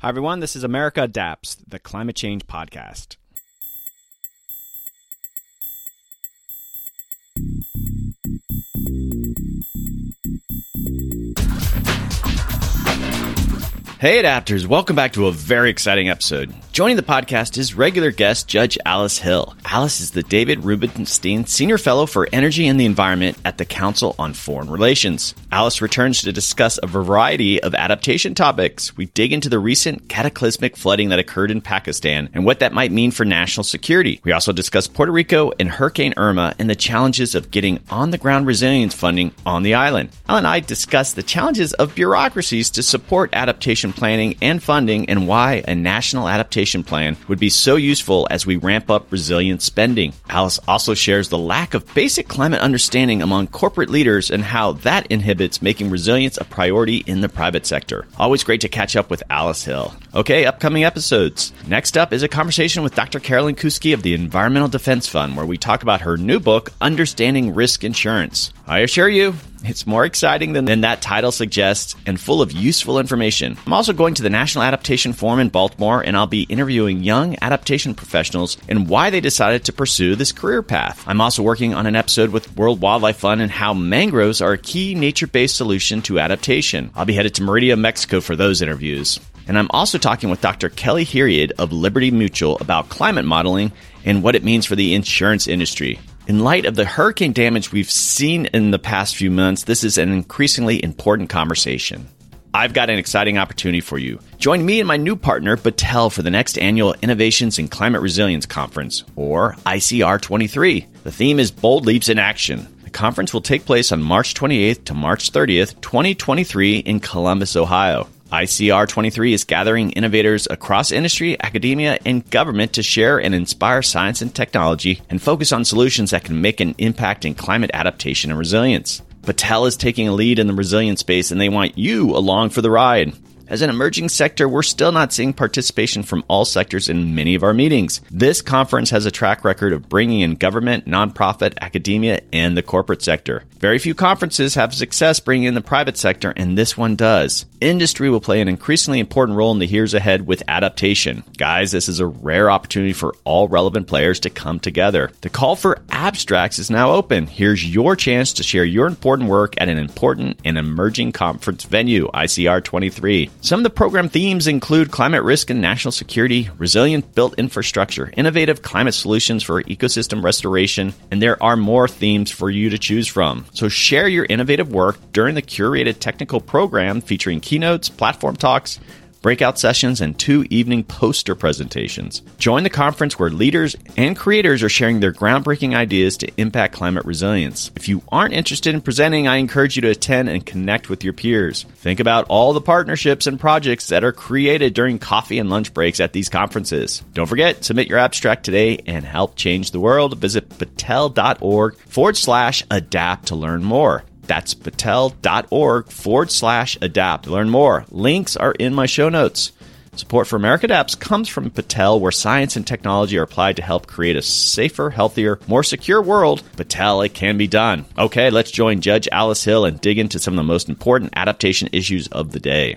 Hi, everyone. This is America Adapts, the climate change podcast. Hey, adapters, welcome back to a very exciting episode. Joining the podcast is regular guest Judge Alice Hill. Alice is the David Rubenstein Senior Fellow for Energy and the Environment at the Council on Foreign Relations. Alice returns to discuss a variety of adaptation topics. We dig into the recent cataclysmic flooding that occurred in Pakistan and what that might mean for national security. We also discuss Puerto Rico and Hurricane Irma and the challenges of getting on the ground resilience funding on the island. Al and I discuss the challenges of bureaucracies to support adaptation planning and funding and why a national adaptation plan would be so useful as we ramp up resilient spending. Alice also shares the lack of basic climate understanding among corporate leaders and how that inhibits making resilience a priority in the private sector. Always great to catch up with Alice Hill. Okay, upcoming episodes. Next up is a conversation with Dr. Carolyn Kousky of the Environmental Defense Fund, where we talk about her new book, Understanding Risk Insurance. I assure you, it's more exciting than, than that title suggests and full of useful information. I'm also going to the National Adaptation Forum in Baltimore, and I'll be interviewing young adaptation professionals and why they decided to pursue this career path. I'm also working on an episode with World Wildlife Fund and how mangroves are a key nature based solution to adaptation. I'll be headed to Merida, Mexico for those interviews. And I'm also talking with Dr. Kelly Hereid of Liberty Mutual about climate modeling and what it means for the insurance industry. In light of the hurricane damage we've seen in the past few months, this is an increasingly important conversation. I've got an exciting opportunity for you. Join me and my new partner, Battelle, for the next annual Innovations in Climate Resilience Conference, or ICR 23. The theme is Bold Leaps in Action. The conference will take place on March 28th to March 30th, 2023, in Columbus, Ohio. ICR 23 is gathering innovators across industry, academia, and government to share and inspire science and technology and focus on solutions that can make an impact in climate adaptation and resilience. Battelle is taking a lead in the resilience space and they want you along for the ride. As an emerging sector, we're still not seeing participation from all sectors in many of our meetings. This conference has a track record of bringing in government, nonprofit, academia, and the corporate sector. Very few conferences have success bringing in the private sector, and this one does. Industry will play an increasingly important role in the years ahead with adaptation. Guys, this is a rare opportunity for all relevant players to come together. The call for abstracts is now open. Here's your chance to share your important work at an important and emerging conference venue, ICR 23. Some of the program themes include climate risk and national security, resilient built infrastructure, innovative climate solutions for ecosystem restoration, and there are more themes for you to choose from. So share your innovative work during the curated technical program featuring keynotes, platform talks, breakout sessions, and two evening poster presentations. Join the conference where leaders and creators are sharing their groundbreaking ideas to impact climate resilience. If you aren't interested in presenting, I encourage you to attend and connect with your peers. Think about all the partnerships and projects that are created during coffee and lunch breaks at these conferences. Don't forget, submit your abstract today and help change the world. Visit battelle.org forward slash adapt to learn more. That's battelle.org forward slash adapt. Learn more. Links are in my show notes. Support for America Adapts comes from Battelle, where science and technology are applied to help create a safer, healthier, more secure world. Battelle, it can be done. Okay, let's join Judge Alice Hill and dig into some of the most important adaptation issues of the day.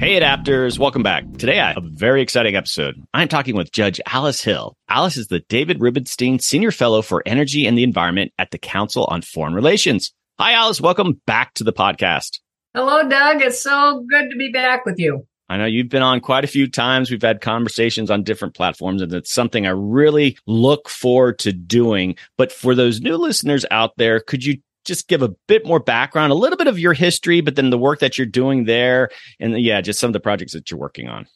Hey, adapters, welcome back. Today, I have a very exciting episode. I'm talking with Judge Alice Hill. Alice is the David Rubenstein Senior Fellow for Energy and the Environment at the Council on Foreign Relations. Hi, Alice. Welcome back to the podcast. Hello, Doug. It's so good to be back with you. I know you've been on quite a few times. We've had conversations on different platforms, and it's something I really look forward to doing. But for those new listeners out there, could you just give a bit more background, a little bit of your history, but then the work that you're doing there, and yeah, just some of the projects that you're working on.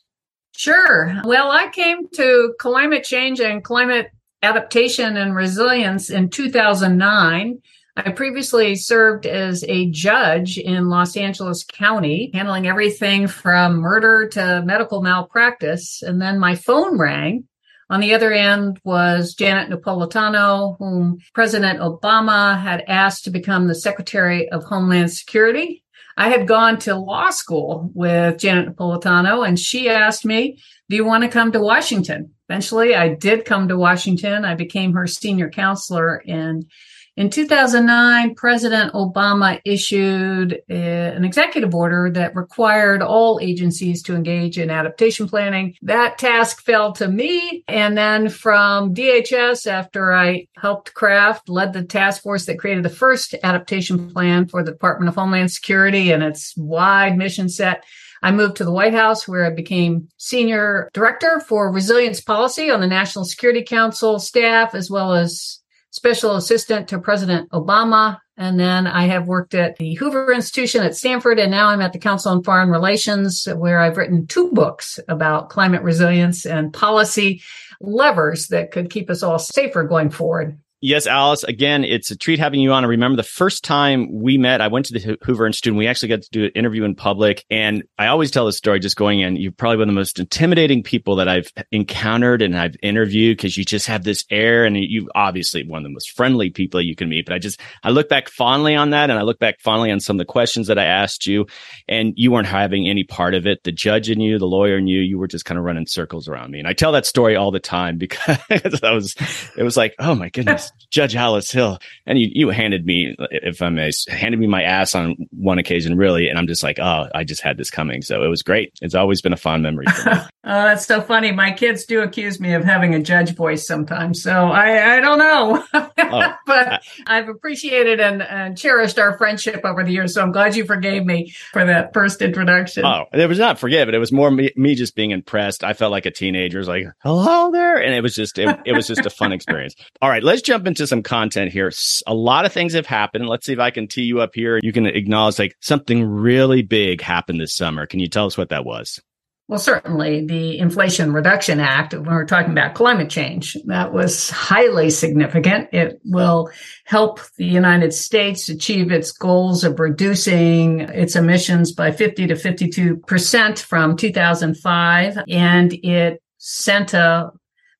Sure. Well, I came to climate change and climate adaptation and resilience in 2009. I previously served as a judge in Los Angeles County, handling everything from murder to medical malpractice. And then my phone rang on the other end was Janet Napolitano, whom President Obama had asked to become the Secretary of Homeland Security. I had gone to law school with Janet Napolitano, and she asked me, Do you want to come to Washington? Eventually, I did come to Washington. I became her senior counselor in In 2009, President Obama issued a, an executive order that required all agencies to engage in adaptation planning. That task fell to me. And then from DHS, after I helped craft, led the task force that created the first adaptation plan for the Department of Homeland Security and its wide mission set. I moved to the White House where I became senior director for resilience policy on the National Security Council staff, as well as special assistant to President Obama. And then I have worked at the Hoover Institution at Stanford, and now I'm at the Council on Foreign Relations, where I've written two books about climate resilience and policy levers that could keep us all safer going forward. Yes, Alice. Again, it's a treat having you on. I remember the first time we met, I went to the Hoover Institute and we actually got to do an interview in public. And I always tell this story just going in. You're probably one of the most intimidating people that I've encountered and I've interviewed because you just have this air and you obviously one of the most friendly people you can meet. But I just, I look back fondly on that and I look back fondly on some of the questions that I asked you and you weren't having any part of it. The judge in you, the lawyer in you, you were just kind of running circles around me. And I tell that story all the time because I was, it was like, oh my goodness. Judge Alice Hill, and you, you handed me, if I may, handed me my ass on one occasion, really, and I'm just like, oh, I just had this coming, so it was great. It's always been a fond memory. oh, that's so funny. My kids do accuse me of having a judge voice sometimes, so I, I don't know, oh, but I've appreciated and, and cherished our friendship over the years. So I'm glad you forgave me for that first introduction. Oh, it was not forgive it. It was more me, me just being impressed. I felt like a teenager, was like, hello there, and it was just it, it was just a fun experience. All right, let's jump into some content here. A lot of things have happened. Let's see if I can tee you up here. You can acknowledge like something really big happened this summer. Can you tell us what that was? Well, certainly the Inflation Reduction Act, when we're talking about climate change, that was highly significant. It will help the United States achieve its goals of reducing its emissions by 50 to 52% from 2005. And it sent a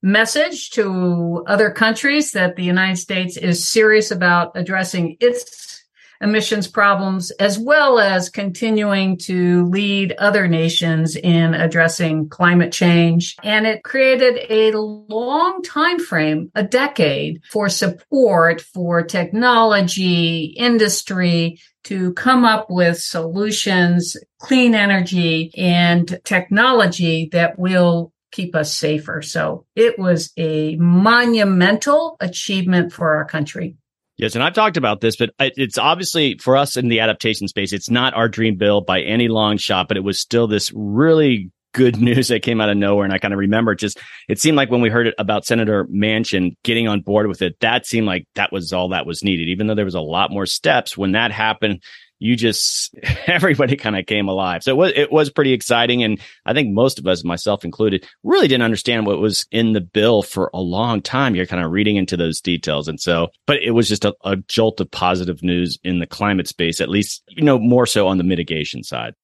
message to other countries that the United States is serious about addressing its emissions problems, as well as continuing to lead other nations in addressing climate change. And it created a long time frame, a decade for support for technology, industry, to come up with solutions, clean energy and technology that will keep us safer. So it was a monumental achievement for our country. Yes, and I've talked about this, but it's obviously for us in the adaptation space, it's not our dream bill by any long shot, but it was still this really good news that came out of nowhere. And I kind of remember just, it seemed like when we heard it about Senator Manchin getting on board with it, that seemed like that was all that was needed, even though there was a lot more steps. When that happened, you just everybody kind of came alive. So it was it was pretty exciting, and I think most of us, myself included, really didn't understand what was in the bill for a long time. You're kind of reading into those details, and so, but it was just a, a jolt of positive news in the climate space, at least you know more so on the mitigation side.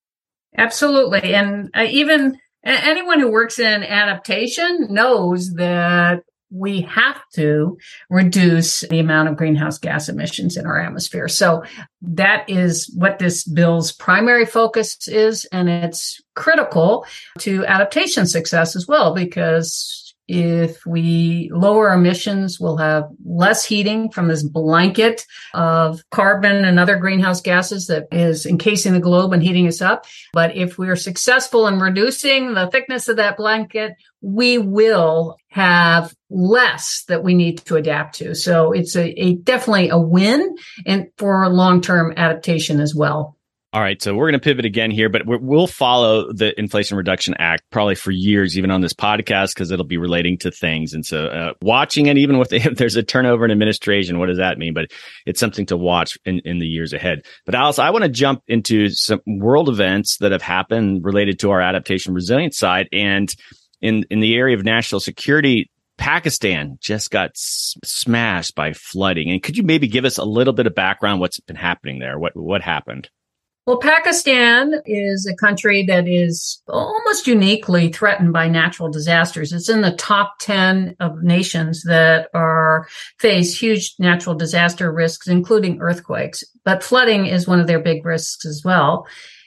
Absolutely, and uh, even anyone who works in adaptation knows that we have to reduce the amount of greenhouse gas emissions in our atmosphere. So that is what this bill's primary focus is. And it's critical to adaptation success as well, because if we lower emissions, we'll have less heating from this blanket of carbon and other greenhouse gases that is encasing the globe and heating us up. But if we are successful in reducing the thickness of that blanket, we will have less that we need to adapt to. So it's a, a definitely a win and for long-term adaptation as well. All right, so we're going to pivot again here, but we will follow the Inflation Reduction Act probably for years, even on this podcast, because it'll be relating to things. And so, uh, watching it, even with if there's a turnover in administration, what does that mean? But it's something to watch in, in the years ahead. But Alice, I want to jump into some world events that have happened related to our adaptation resilience side, and in in the area of national security. Pakistan just got s- smashed by flooding. And could you maybe give us a little bit of background what's been happening there? What what happened? Well, Pakistan is a country that is almost uniquely threatened by natural disasters. It's in the top 10 of nations that are face huge natural disaster risks, including earthquakes. But flooding is one of their big risks as well.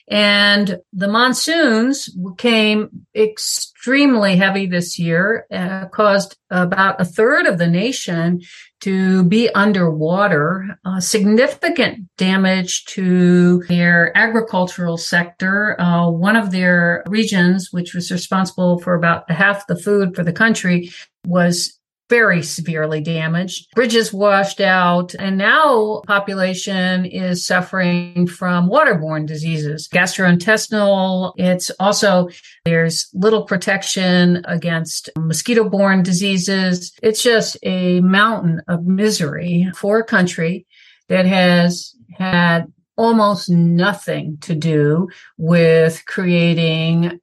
And the monsoons came extremely heavy this year, uh, caused about a third of the nation to be underwater, uh, significant damage to their agricultural sector. Uh, one of their regions, which was responsible for about half the food for the country, was very severely damaged. Bridges washed out, and now population is suffering from waterborne diseases, gastrointestinal. It's also there's little protection against mosquito-borne diseases. It's just a mountain of misery for a country that has had almost nothing to do with creating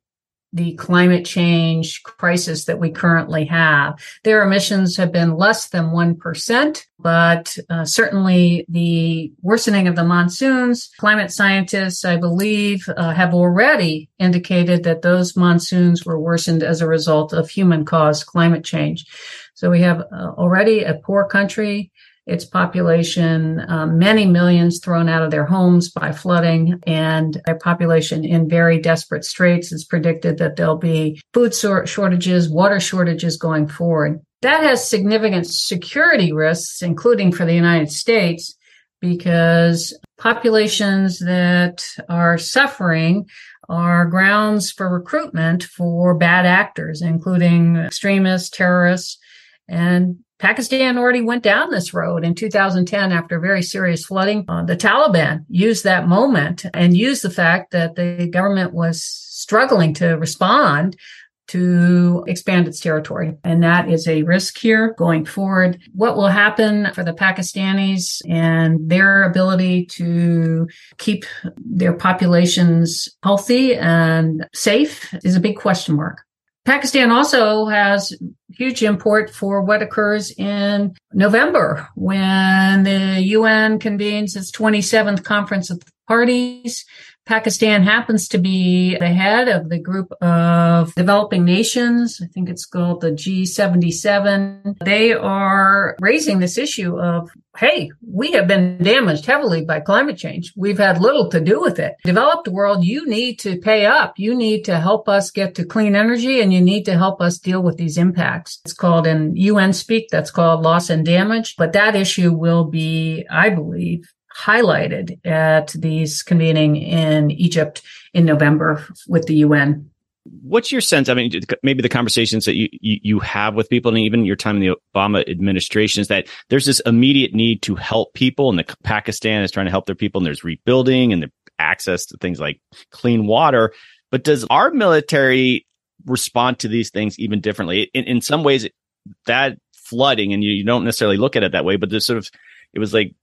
the climate change crisis that we currently have. Their emissions have been less than 1%, but uh, certainly the worsening of the monsoons, climate scientists, I believe, uh, have already indicated that those monsoons were worsened as a result of human caused climate change. So we have uh, already a poor country its population, um, many millions thrown out of their homes by flooding, and a population in very desperate straits. It's predicted that there'll be food shortages, water shortages going forward. That has significant security risks, including for the United States, because populations that are suffering are grounds for recruitment for bad actors, including extremists, terrorists, and Pakistan already went down this road in 2010 after very serious flooding. Uh, the Taliban used that moment and used the fact that the government was struggling to respond to expand its territory. And that is a risk here going forward. What will happen for the Pakistanis and their ability to keep their populations healthy and safe is a big question mark. Pakistan also has huge import for what occurs in November when the UN convenes its 27th Conference of Parties Pakistan happens to be the head of the group of developing nations. I think it's called the G77. They are raising this issue of, hey, we have been damaged heavily by climate change. We've had little to do with it. Developed world, you need to pay up. You need to help us get to clean energy and you need to help us deal with these impacts. It's called in UN speak, that's called loss and damage. But that issue will be, I believe, highlighted at these convening in Egypt in November with the UN. What's your sense? I mean, maybe the conversations that you, you, you have with people and even your time in the Obama administration is that there's this immediate need to help people and the Pakistan is trying to help their people and there's rebuilding and the access to things like clean water. But does our military respond to these things even differently? In, in some ways, that flooding, and you, you don't necessarily look at it that way, but there's sort of, it was like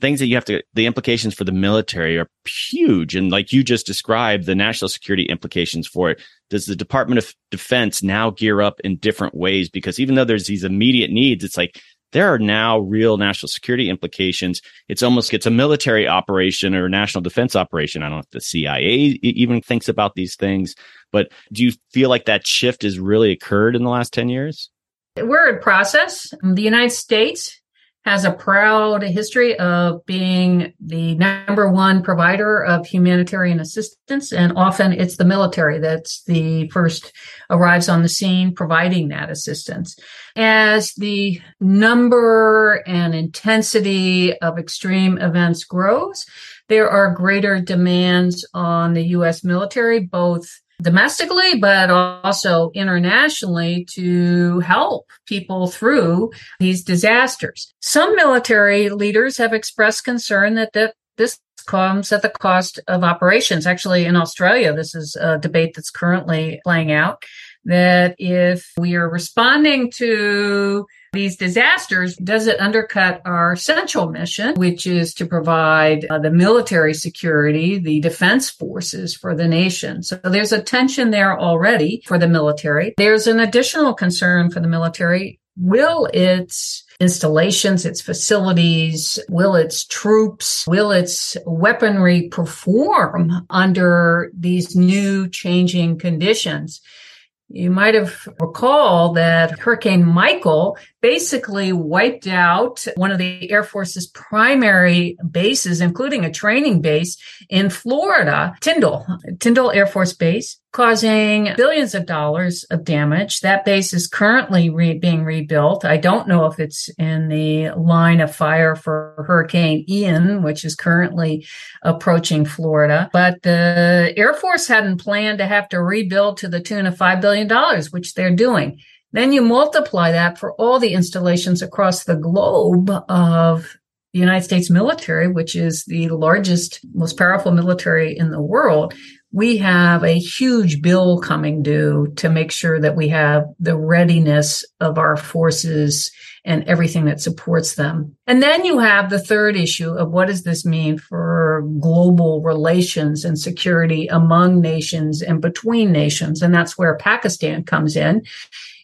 things that you have to the implications for the military are huge. And like you just described the national security implications for it. Does the department of defense now gear up in different ways? Because even though there's these immediate needs it's like there are now real national security implications. It's almost it's a military operation or national defense operation. I don't know if the cia even thinks about these things but do you feel like that shift has really occurred in the last 10 years? We're in process. The united states has a proud history of being the number one provider of humanitarian assistance. And often it's the military that's the first arrives on the scene providing that assistance. As the number and intensity of extreme events grows, there are greater demands on the U.S. military, both domestically, but also internationally to help people through these disasters. Some military leaders have expressed concern that, that this comes at the cost of operations. Actually, in Australia, this is a debate that's currently playing out that if we are responding to these disasters, does it undercut our central mission, which is to provide uh, the military security, the defense forces for the nation? So there's a tension there already for the military. There's an additional concern for the military. Will its installations, its facilities, will its troops, will its weaponry perform under these new changing conditions? You might have recalled that Hurricane Michael basically wiped out one of the Air Force's primary bases, including a training base in Florida, Tyndall, Tyndall Air Force Base. Causing billions of dollars of damage. That base is currently re- being rebuilt. I don't know if it's in the line of fire for Hurricane Ian, which is currently approaching Florida. But the Air Force hadn't planned to have to rebuild to the tune of $5 billion, which they're doing. Then you multiply that for all the installations across the globe of the United States military, which is the largest, most powerful military in the world we have a huge bill coming due to make sure that we have the readiness of our forces and everything that supports them. And then you have the third issue of what does this mean for global relations and security among nations and between nations? And that's where Pakistan comes in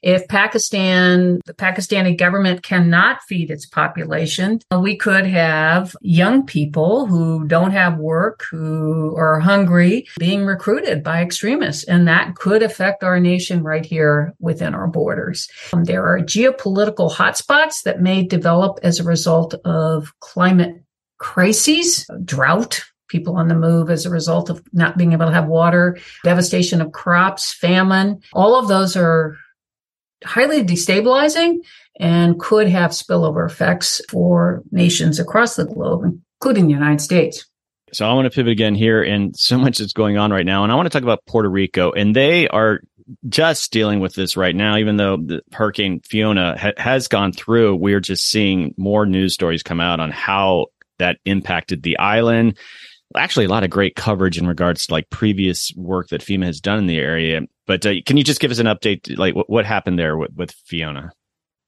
if Pakistan, the Pakistani government cannot feed its population, we could have young people who don't have work, who are hungry, being recruited by extremists. And that could affect our nation right here within our borders. Um, there are geopolitical hotspots that may develop as a result of climate crises, drought, people on the move as a result of not being able to have water, devastation of crops, famine. All of those are highly destabilizing and could have spillover effects for nations across the globe, including the United States. So I want to pivot again here, and so much is going on right now. And I want to talk about Puerto Rico, and they are just dealing with this right now. Even though the Hurricane Fiona ha- has gone through, we're just seeing more news stories come out on how that impacted the island. Actually, a lot of great coverage in regards to like previous work that FEMA has done in the area. But uh, can you just give us an update, like what, what happened there with, with Fiona?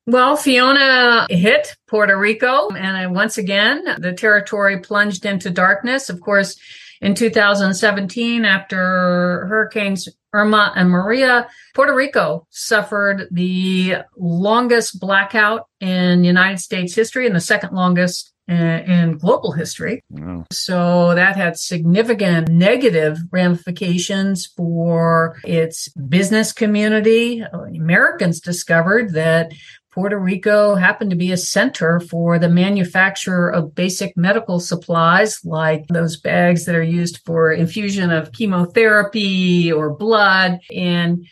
Well, Fiona hit Puerto Rico, and once again, the territory plunged into darkness. Of course, in 2017, after hurricanes Irma and Maria, Puerto Rico suffered the longest blackout in United States history and the second longest in global history. Wow. So that had significant negative ramifications for its business community. Americans discovered that Puerto Rico happened to be a center for the manufacture of basic medical supplies like those bags that are used for infusion of chemotherapy or blood. And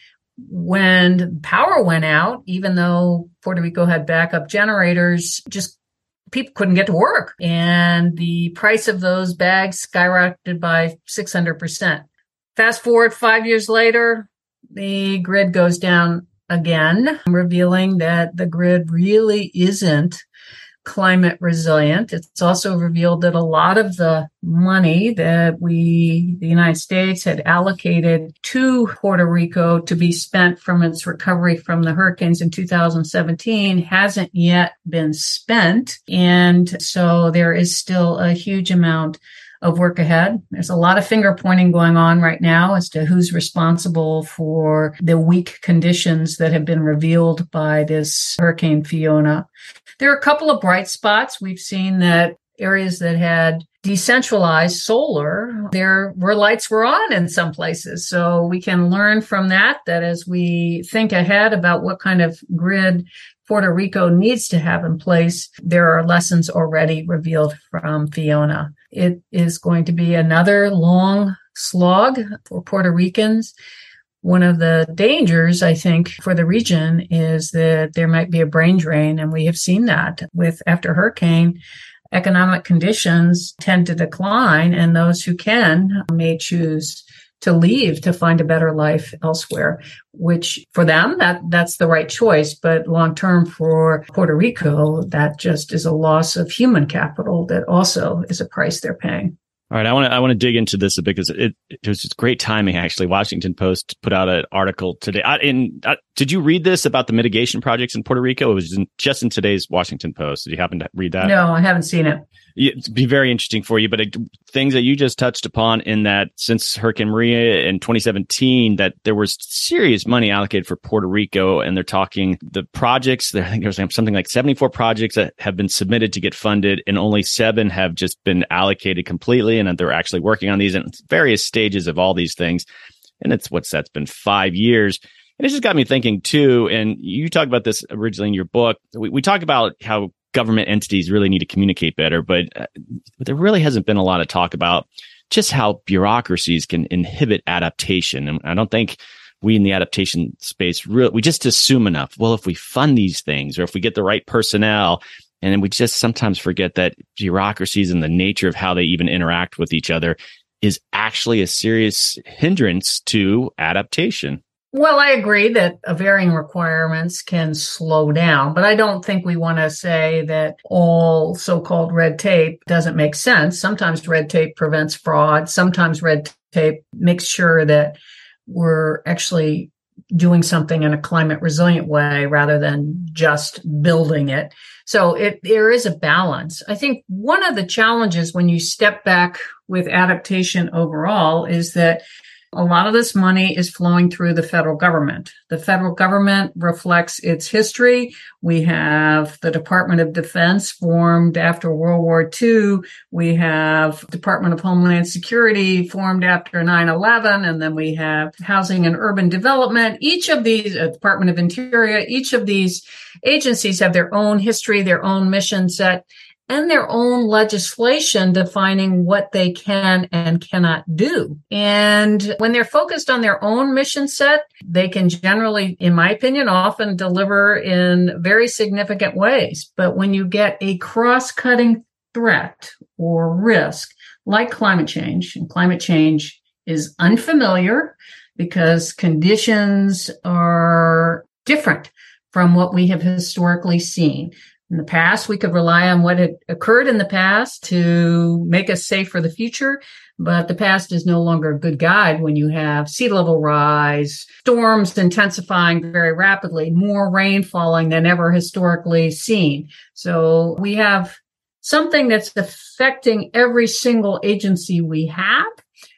when power went out, even though Puerto Rico had backup generators, just people couldn't get to work and the price of those bags skyrocketed by 600%. Fast forward five years later, the grid goes down again, revealing that the grid really isn't climate resilient. It's also revealed that a lot of the money that we, the United States, had allocated to Puerto Rico to be spent from its recovery from the hurricanes in 2017 hasn't yet been spent. And so there is still a huge amount of work ahead. There's a lot of finger pointing going on right now as to who's responsible for the weak conditions that have been revealed by this Hurricane Fiona. There are a couple of bright spots. We've seen that areas that had decentralized solar, there were lights were on in some places. So we can learn from that, that as we think ahead about what kind of grid Puerto Rico needs to have in place, there are lessons already revealed from Fiona. It is going to be another long slog for Puerto Ricans. One of the dangers, I think, for the region is that there might be a brain drain. And we have seen that with after hurricane, economic conditions tend to decline and those who can um, may choose to leave to find a better life elsewhere which for them that that's the right choice. But long term for Puerto Rico that just is a loss of human capital that also is a price they're paying all right, I want to I want to dig into this a bit because it, it was just great timing. Actually, Washington Post put out an article today. I, in I, did you read this about the mitigation projects in Puerto Rico? It was in, just in today's Washington Post. Did you happen to read that? No, I haven't seen it it'd be very interesting for you. But it, things that you just touched upon in that since Hurricane Maria in 2017, that there was serious money allocated for Puerto Rico, and they're talking the projects. I think there's something like 74 projects that have been submitted to get funded, and only seven have just been allocated completely, and that they're actually working on these in various stages of all these things. And it's what's that's been five years. And it just got me thinking too. And you talked about this originally in your book. We, we talk about how government entities really need to communicate better, but, uh, but there really hasn't been a lot of talk about just how bureaucracies can inhibit adaptation. And I don't think we in the adaptation space, really, we just assume enough. Well, if we fund these things or if we get the right personnel, and then we just sometimes forget that bureaucracies and the nature of how they even interact with each other is actually a serious hindrance to adaptation. Well, I agree that uh, varying requirements can slow down, but I don't think we want to say that all so called red tape doesn't make sense. Sometimes red tape prevents fraud. Sometimes red tape makes sure that we're actually doing something in a climate resilient way rather than just building it. So it, there is a balance. I think one of the challenges when you step back with adaptation overall is that a lot of this money is flowing through the federal government. The federal government reflects its history. We have the Department of Defense formed after World War II. We have Department of Homeland Security formed after 9-11. And then we have Housing and Urban Development. Each of these, uh, Department of Interior, each of these agencies have their own history, their own mission set and their own legislation defining what they can and cannot do. And when they're focused on their own mission set, they can generally, in my opinion, often deliver in very significant ways. But when you get a cross cutting threat or risk like climate change, and climate change is unfamiliar because conditions are different from what we have historically seen. In the past, we could rely on what had occurred in the past to make us safe for the future. But the past is no longer a good guide when you have sea level rise, storms intensifying very rapidly, more rain falling than ever historically seen. So we have something that's affecting every single agency we have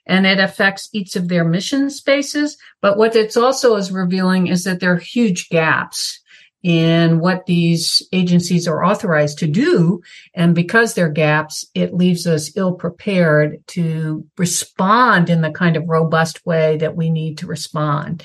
and it affects each of their mission spaces. But what it's also is revealing is that there are huge gaps in what these agencies are authorized to do. And because there are gaps, it leaves us ill prepared to respond in the kind of robust way that we need to respond.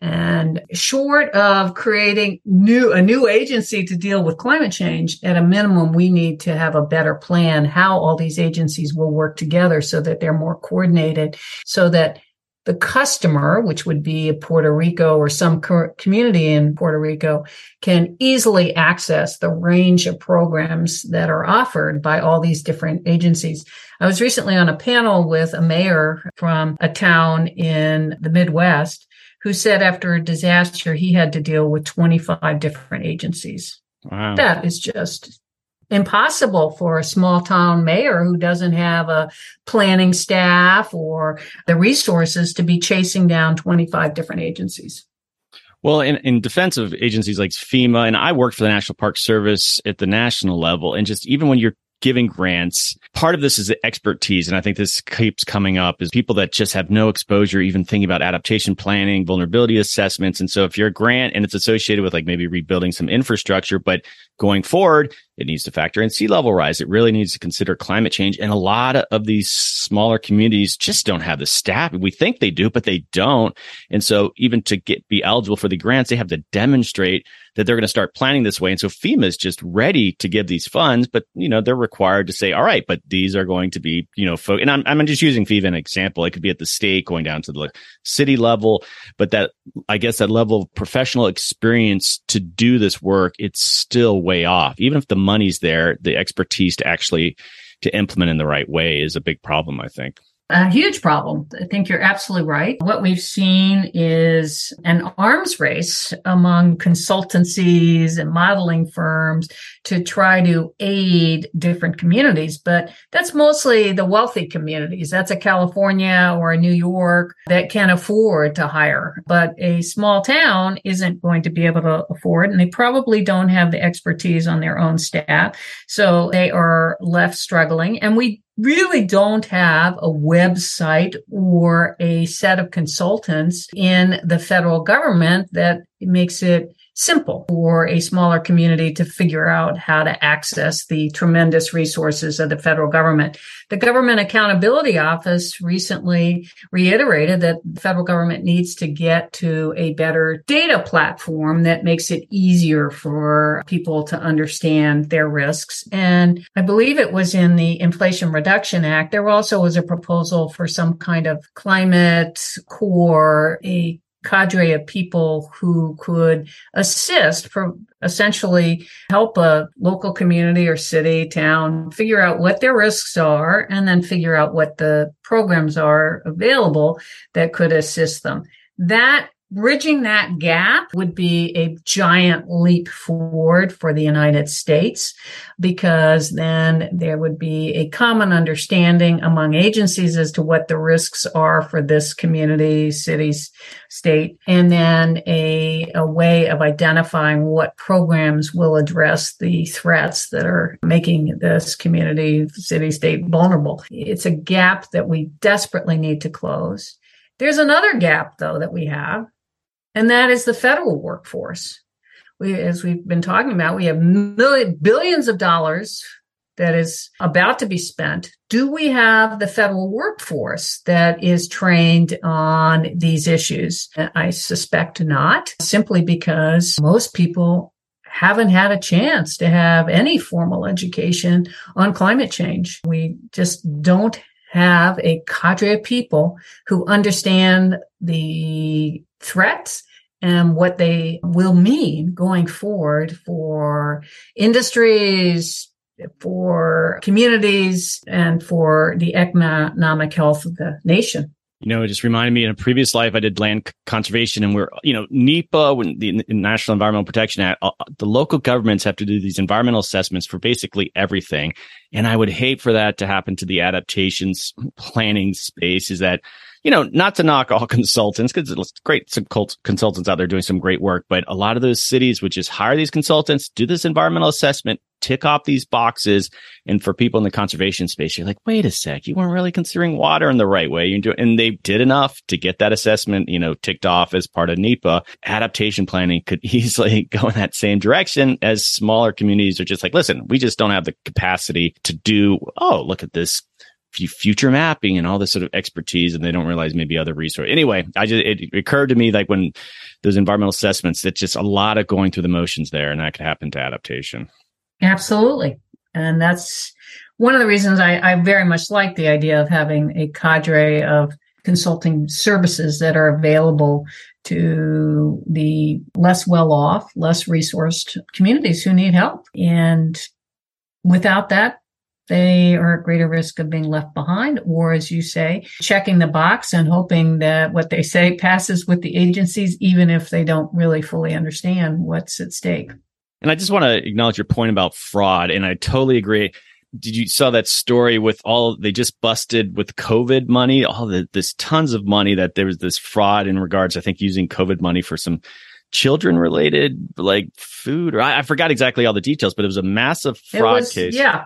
And short of creating new, a new agency to deal with climate change, at a minimum, we need to have a better plan how all these agencies will work together so that they're more coordinated so that the customer, which would be a Puerto Rico or some community in Puerto Rico, can easily access the range of programs that are offered by all these different agencies. I was recently on a panel with a mayor from a town in the Midwest who said after a disaster, he had to deal with 25 different agencies. Wow. That is just impossible for a small town mayor who doesn't have a planning staff or the resources to be chasing down 25 different agencies. Well, in, in defense of agencies like FEMA, and I worked for the National Park Service at the national level, and just even when you're giving grants. Part of this is expertise. And I think this keeps coming up is people that just have no exposure, even thinking about adaptation planning, vulnerability assessments. And so if you're a grant and it's associated with like maybe rebuilding some infrastructure, but going forward, it needs to factor in sea level rise. It really needs to consider climate change. And a lot of these smaller communities just don't have the staff. We think they do, but they don't. And so even to get be eligible for the grants, they have to demonstrate that they're going to start planning this way. And so FEMA is just ready to give these funds, but you know, they're required to say, all right, but these are going to be, you know, fo-. and I'm, I'm just using FEMA an example. It could be at the state going down to the city level, but that I guess that level of professional experience to do this work, it's still way off. Even if the money's there, the expertise to actually to implement in the right way is a big problem, I think a huge problem. I think you're absolutely right. What we've seen is an arms race among consultancies and modeling firms to try to aid different communities, but that's mostly the wealthy communities. That's a California or a New York that can afford to hire, but a small town isn't going to be able to afford, and they probably don't have the expertise on their own staff. So they are left struggling. And we really don't have a website or a set of consultants in the federal government that makes it simple for a smaller community to figure out how to access the tremendous resources of the federal government. The Government Accountability Office recently reiterated that the federal government needs to get to a better data platform that makes it easier for people to understand their risks. And I believe it was in the Inflation Reduction Act. There also was a proposal for some kind of Climate Corps, a cadre of people who could assist for essentially help a local community or city town figure out what their risks are and then figure out what the programs are available that could assist them. That bridging that gap would be a giant leap forward for the United States because then there would be a common understanding among agencies as to what the risks are for this community, cities, state, and then a, a way of identifying what programs will address the threats that are making this community, city, state vulnerable. It's a gap that we desperately need to close. There's another gap, though, that we have, and that is the federal workforce. We, as we've been talking about, we have million, billions of dollars that is about to be spent. Do we have the federal workforce that is trained on these issues? I suspect not, simply because most people haven't had a chance to have any formal education on climate change. We just don't have a cadre of people who understand the threats and what they will mean going forward for industries, for communities, and for the economic health of the nation. You know, it just reminded me in a previous life, I did land conservation and we're, you know, NEPA, when the National Environmental Protection Act, uh, the local governments have to do these environmental assessments for basically everything. And I would hate for that to happen to the adaptations planning space is that you know, not to knock all consultants because it's great some cult- consultants out there doing some great work, but a lot of those cities would just hire these consultants, do this environmental assessment, tick off these boxes. And for people in the conservation space, you're like, wait a sec, you weren't really considering water in the right way. You and they did enough to get that assessment, you know, ticked off as part of NEPA. Adaptation planning could easily go in that same direction as smaller communities are just like, listen, we just don't have the capacity to do, oh, look at this future mapping and all this sort of expertise and they don't realize maybe other resources. Anyway, I just, it occurred to me like when those environmental assessments, it's just a lot of going through the motions there and that could happen to adaptation. Absolutely. And that's one of the reasons I, I very much like the idea of having a cadre of consulting services that are available to the less well off, less resourced communities who need help. And without that, they are at greater risk of being left behind, or as you say, checking the box and hoping that what they say passes with the agencies, even if they don't really fully understand what's at stake. And I just want to acknowledge your point about fraud, and I totally agree. Did you saw that story with all they just busted with COVID money? All the this tons of money that there was this fraud in regards, I think, using COVID money for some children related like food or I, I, forgot exactly all the details, but it was a massive fraud was, case. Yeah.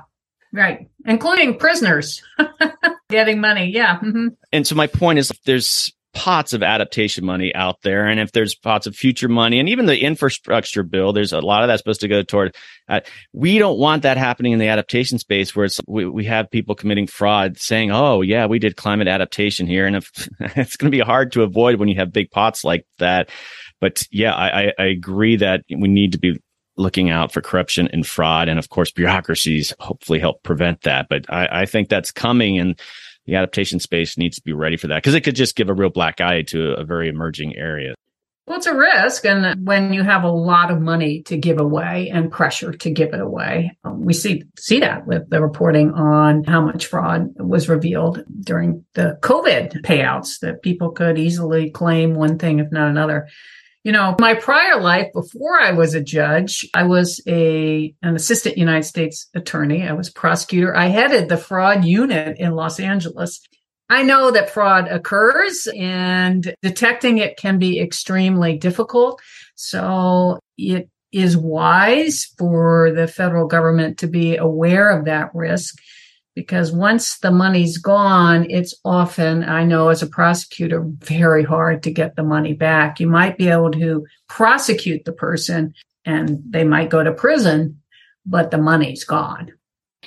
Right. Including prisoners getting money. Yeah. Mm-hmm. And so my point is there's pots of adaptation money out there. And if there's pots of future money and even the infrastructure bill, there's a lot of that supposed to go toward, uh, we don't want that happening in the adaptation space where it's, we, we have people committing fraud saying, Oh yeah, we did climate adaptation here. And if it's going to be hard to avoid when you have big pots like that. But yeah, I, I agree that we need to be looking out for corruption and fraud. And of course, bureaucracies hopefully help prevent that. But I, I think that's coming and the adaptation space needs to be ready for that because it could just give a real black eye to a very emerging area. Well, it's a risk. And when you have a lot of money to give away and pressure to give it away, um, we see, see that with the reporting on how much fraud was revealed during the COVID payouts that people could easily claim one thing, if not another. You know, my prior life before I was a judge, I was a an assistant United States attorney. I was prosecutor. I headed the fraud unit in Los Angeles. I know that fraud occurs and detecting it can be extremely difficult. So it is wise for the federal government to be aware of that risk because once the money's gone, it's often, I know as a prosecutor, very hard to get the money back. You might be able to prosecute the person and they might go to prison, but the money's gone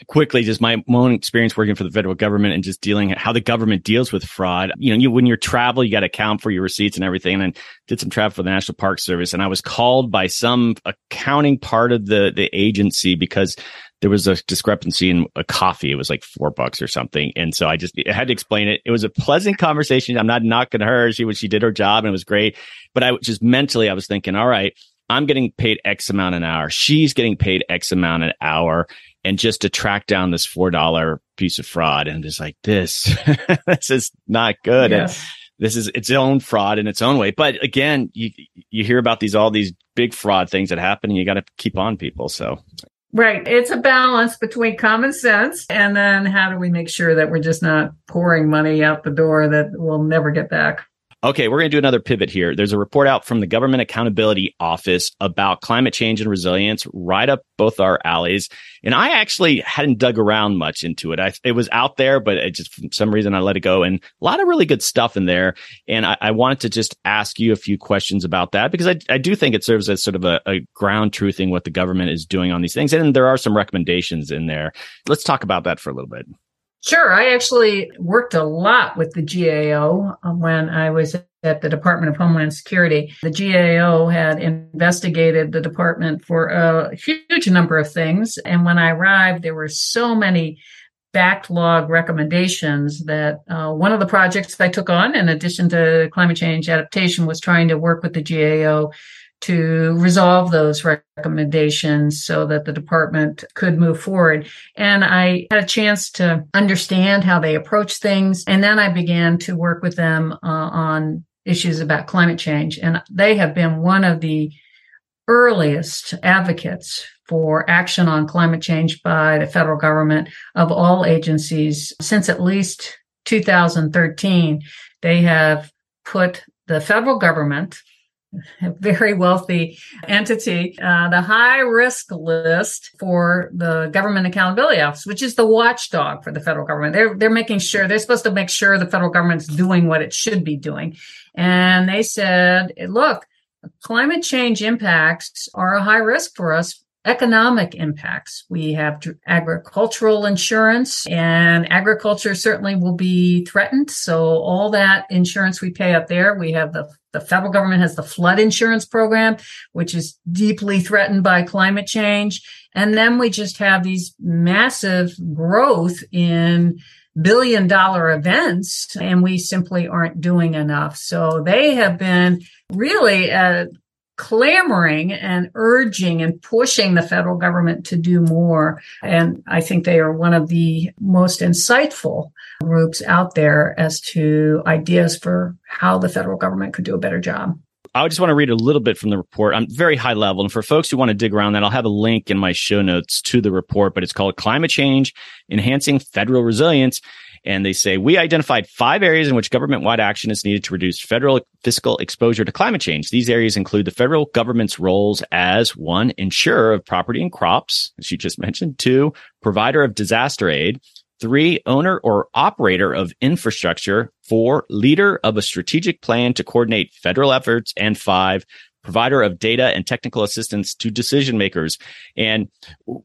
quickly just my own experience working for the federal government and just dealing how the government deals with fraud you know you when you're travel you got to account for your receipts and everything and did some travel for the national park service and i was called by some accounting part of the the agency because there was a discrepancy in a coffee. It was like four bucks or something. And so I just I had to explain it. It was a pleasant conversation. I'm not knocking her. She was, she did her job and it was great. But I just mentally, I was thinking, all right, I'm getting paid X amount an hour. She's getting paid X amount an hour and just to track down this four dollar piece of fraud and just like this this is not good and this is its own fraud in its own way but again you you hear about these all these big fraud things that happen and you got to keep on people so Right. It's a balance between common sense and then how do we make sure that we're just not pouring money out the door that we'll never get back? Okay, we're going to do another pivot here. There's a report out from the Government Accountability Office about climate change and resilience, right up both our alleys. And I actually hadn't dug around much into it. I, it was out there, but it just for some reason I let it go. And a lot of really good stuff in there. And I, I wanted to just ask you a few questions about that because I, I do think it serves as sort of a, a ground truthing what the government is doing on these things. And there are some recommendations in there. Let's talk about that for a little bit. Sure. I actually worked a lot with the GAO um, when I was at the Department of Homeland Security. The GAO had investigated the department for a huge number of things. And when I arrived, there were so many backlog recommendations that uh, one of the projects I took on, in addition to climate change adaptation, was trying to work with the GAO to resolve those recommendations so that the department could move forward. And I had a chance to understand how they approach things. And then I began to work with them uh, on issues about climate change. And they have been one of the earliest advocates for action on climate change by the federal government of all agencies since at least 2013. They have put the federal government very wealthy entity, uh, the high risk list for the Government Accountability Office, which is the watchdog for the federal government. They're they're making sure they're supposed to make sure the federal government's doing what it should be doing, and they said, "Look, climate change impacts are a high risk for us economic impacts. We have agricultural insurance and agriculture certainly will be threatened. So all that insurance we pay up there, we have the, the federal government has the flood insurance program, which is deeply threatened by climate change. And then we just have these massive growth in billion dollar events and we simply aren't doing enough. So they have been really uh, clamoring and urging and pushing the federal government to do more. And I think they are one of the most insightful groups out there as to ideas for how the federal government could do a better job. I just want to read a little bit from the report. I'm very high level. And for folks who want to dig around that, I'll have a link in my show notes to the report, but it's called Climate Change Enhancing Federal Resilience. And they say, we identified five areas in which government wide action is needed to reduce federal fiscal exposure to climate change. These areas include the federal government's roles as one, insurer of property and crops, as you just mentioned, two, provider of disaster aid, three, owner or operator of infrastructure, four, leader of a strategic plan to coordinate federal efforts, and five, provider of data and technical assistance to decision makers. And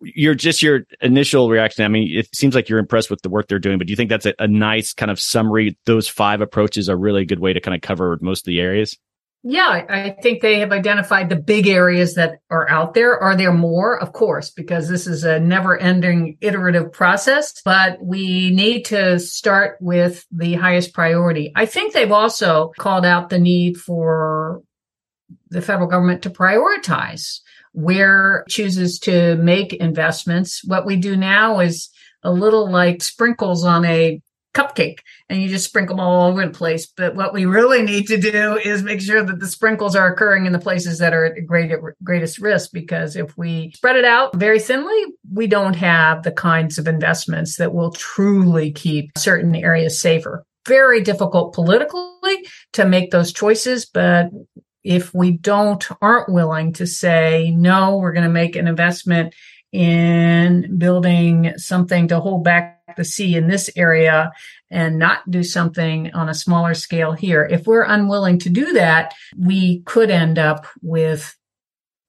you're just your initial reaction. I mean, it seems like you're impressed with the work they're doing, but do you think that's a, a nice kind of summary? Those five approaches are really a good way to kind of cover most of the areas. Yeah, I think they have identified the big areas that are out there. Are there more? Of course, because this is a never ending iterative process, but we need to start with the highest priority. I think they've also called out the need for the federal government to prioritize where chooses to make investments. What we do now is a little like sprinkles on a cupcake and you just sprinkle them all over the place. But what we really need to do is make sure that the sprinkles are occurring in the places that are at great, greatest risk. Because if we spread it out very thinly, we don't have the kinds of investments that will truly keep certain areas safer. Very difficult politically to make those choices, but if we don't aren't willing to say no we're going to make an investment in building something to hold back the sea in this area and not do something on a smaller scale here. If we're unwilling to do that, we could end up with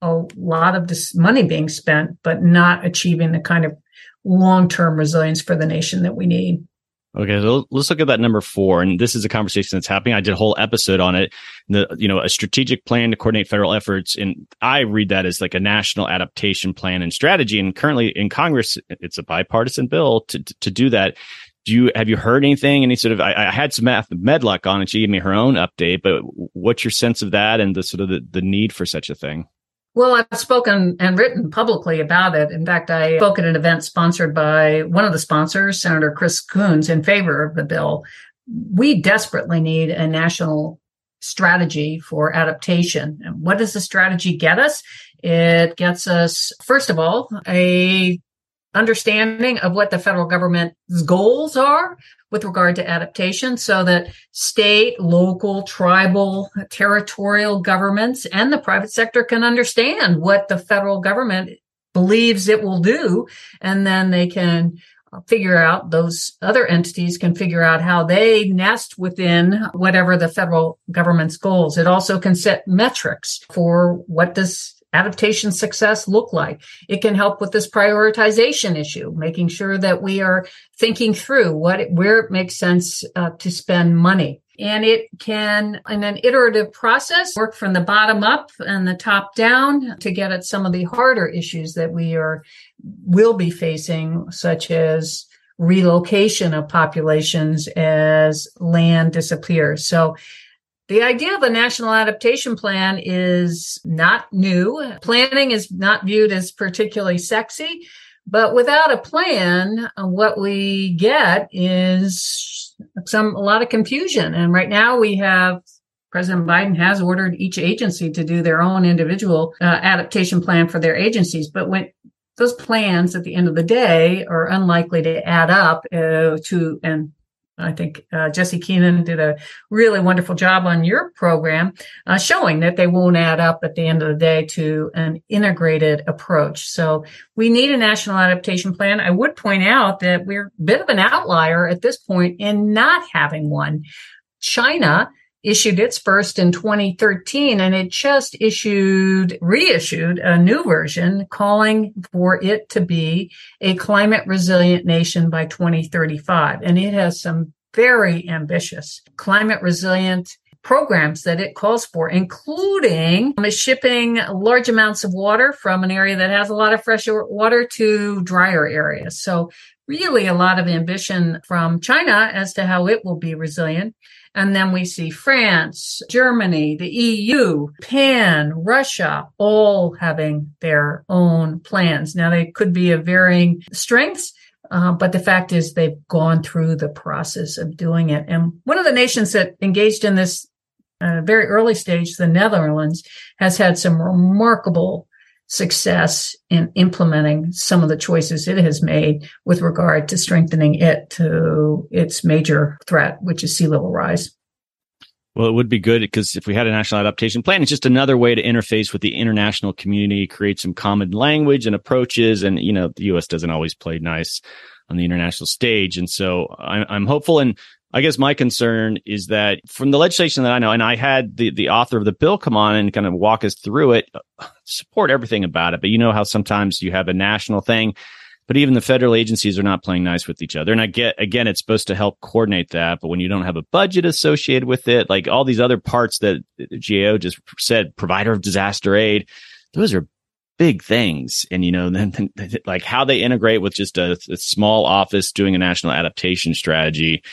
a lot of this money being spent, but not achieving the kind of long term resilience for the nation that we need. Okay, so let's look at that number four, and this is a conversation that's happening. I did a whole episode on it. The you know a strategic plan to coordinate federal efforts, and I read that as like a national adaptation plan and strategy. And currently in Congress, it's a bipartisan bill to to do that. Do you have you heard anything? Any sort of I, I had some Medluck on, and she gave me her own update. But what's your sense of that and the sort of the, the need for such a thing? Well, I've spoken and written publicly about it. In fact, I spoke at an event sponsored by one of the sponsors, Senator Chris Coons, in favor of the bill. We desperately need a national strategy for adaptation. And what does the strategy get us? It gets us, first of all, a understanding of what the federal government's goals are with regard to adaptation so that state, local, tribal, territorial governments and the private sector can understand what the federal government believes it will do. And then they can figure out those other entities can figure out how they nest within whatever the federal government's goals. It also can set metrics for what does adaptation success look like? It can help with this prioritization issue, making sure that we are thinking through what where it makes sense uh, to spend money. And it can, in an iterative process, work from the bottom up and the top down to get at some of the harder issues that we are will be facing, such as relocation of populations as land disappears. So the idea of a national adaptation plan is not new. Planning is not viewed as particularly sexy, but without a plan, what we get is some, a lot of confusion. And right now we have President Biden has ordered each agency to do their own individual uh, adaptation plan for their agencies. But when those plans at the end of the day are unlikely to add up uh, to and I think uh, Jesse Keenan did a really wonderful job on your program, uh, showing that they won't add up at the end of the day to an integrated approach. So we need a national adaptation plan. I would point out that we're a bit of an outlier at this point in not having one. China issued its first in 2013 and it just issued, reissued a new version calling for it to be a climate resilient nation by 2035. And it has some very ambitious climate resilient programs that it calls for, including shipping large amounts of water from an area that has a lot of fresh water to drier areas. So really a lot of ambition from China as to how it will be resilient. And then we see France, Germany, the EU, Japan, Russia, all having their own plans. Now they could be of varying strengths. Uh, but the fact is they've gone through the process of doing it. And one of the nations that engaged in this uh, very early stage, the Netherlands, has had some remarkable success in implementing some of the choices it has made with regard to strengthening it to its major threat, which is sea level rise. Well, it would be good because if we had a national adaptation plan, it's just another way to interface with the international community, create some common language and approaches. And, you know, the U.S. doesn't always play nice on the international stage. And so I'm, I'm hopeful. And I guess my concern is that from the legislation that I know, and I had the, the author of the bill come on and kind of walk us through it, support everything about it. But you know how sometimes you have a national thing, but even the federal agencies are not playing nice with each other. And I get, again, it's supposed to help coordinate that. But when you don't have a budget associated with it, like all these other parts that GAO just said, provider of disaster aid, those are big things. And, you know, then, then like how they integrate with just a, a small office doing a national adaptation strategy